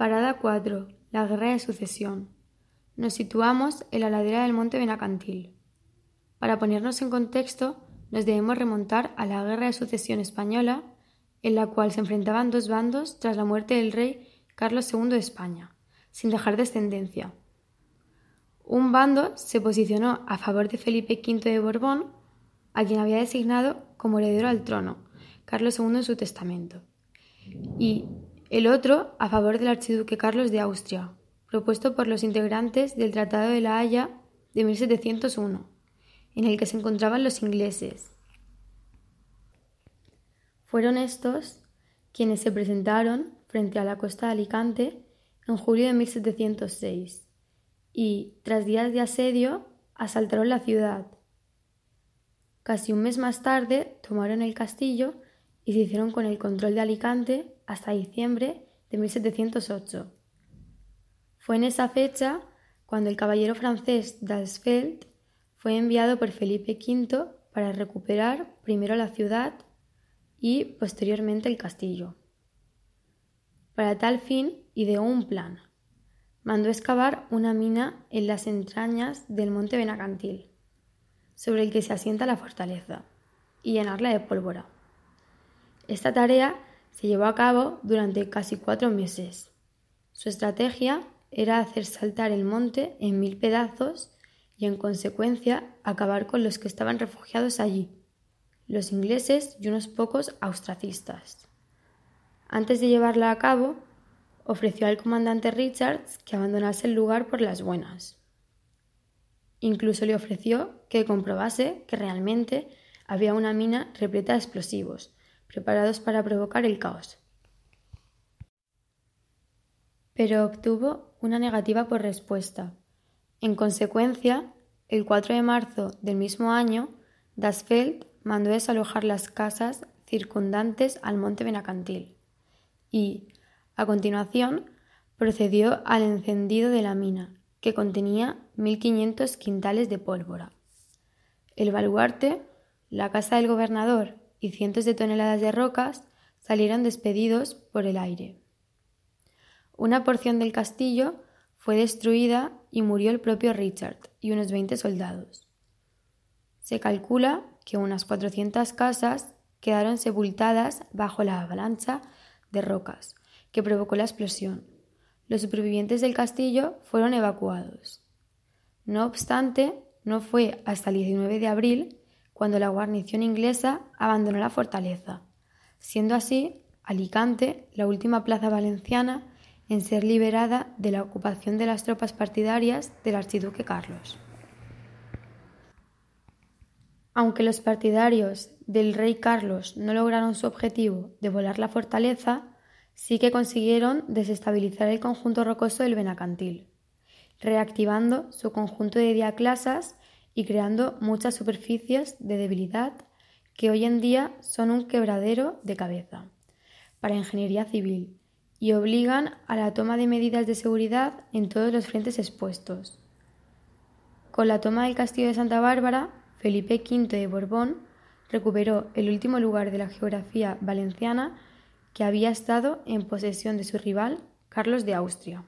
Parada 4. La Guerra de Sucesión. Nos situamos en la ladera del monte Benacantil. Para ponernos en contexto, nos debemos remontar a la Guerra de Sucesión española, en la cual se enfrentaban dos bandos tras la muerte del rey Carlos II de España, sin dejar descendencia. Un bando se posicionó a favor de Felipe V de Borbón, a quien había designado como heredero al trono, Carlos II en su testamento, y el otro a favor del archiduque Carlos de Austria, propuesto por los integrantes del Tratado de la Haya de 1701, en el que se encontraban los ingleses. Fueron estos quienes se presentaron frente a la costa de Alicante en julio de 1706 y, tras días de asedio, asaltaron la ciudad. Casi un mes más tarde tomaron el castillo y se hicieron con el control de Alicante hasta diciembre de 1708. Fue en esa fecha cuando el caballero francés d'Alsfeld fue enviado por Felipe V para recuperar primero la ciudad y posteriormente el castillo. Para tal fin ideó un plan. Mandó excavar una mina en las entrañas del monte Benacantil, sobre el que se asienta la fortaleza, y llenarla de pólvora. Esta tarea se llevó a cabo durante casi cuatro meses. Su estrategia era hacer saltar el monte en mil pedazos y en consecuencia acabar con los que estaban refugiados allí, los ingleses y unos pocos austracistas. Antes de llevarla a cabo, ofreció al comandante Richards que abandonase el lugar por las buenas. Incluso le ofreció que comprobase que realmente había una mina repleta de explosivos, preparados para provocar el caos. Pero obtuvo una negativa por respuesta, en consecuencia, el 4 de marzo del mismo año, Dasfeld mandó desalojar las casas circundantes al monte Benacantil y, a continuación, procedió al encendido de la mina, que contenía 1.500 quintales de pólvora. El baluarte, la casa del gobernador y cientos de toneladas de rocas salieron despedidos por el aire. Una porción del castillo fue destruida y murió el propio Richard y unos 20 soldados. Se calcula que unas 400 casas quedaron sepultadas bajo la avalancha de rocas que provocó la explosión. Los supervivientes del castillo fueron evacuados. No obstante, no fue hasta el 19 de abril cuando la guarnición inglesa abandonó la fortaleza, siendo así Alicante la última plaza valenciana en ser liberada de la ocupación de las tropas partidarias del archiduque Carlos. Aunque los partidarios del rey Carlos no lograron su objetivo de volar la fortaleza, sí que consiguieron desestabilizar el conjunto rocoso del Benacantil, reactivando su conjunto de diaclasas y creando muchas superficies de debilidad que hoy en día son un quebradero de cabeza para ingeniería civil y obligan a la toma de medidas de seguridad en todos los frentes expuestos. Con la toma del castillo de Santa Bárbara, Felipe V de Borbón recuperó el último lugar de la geografía valenciana que había estado en posesión de su rival Carlos de Austria.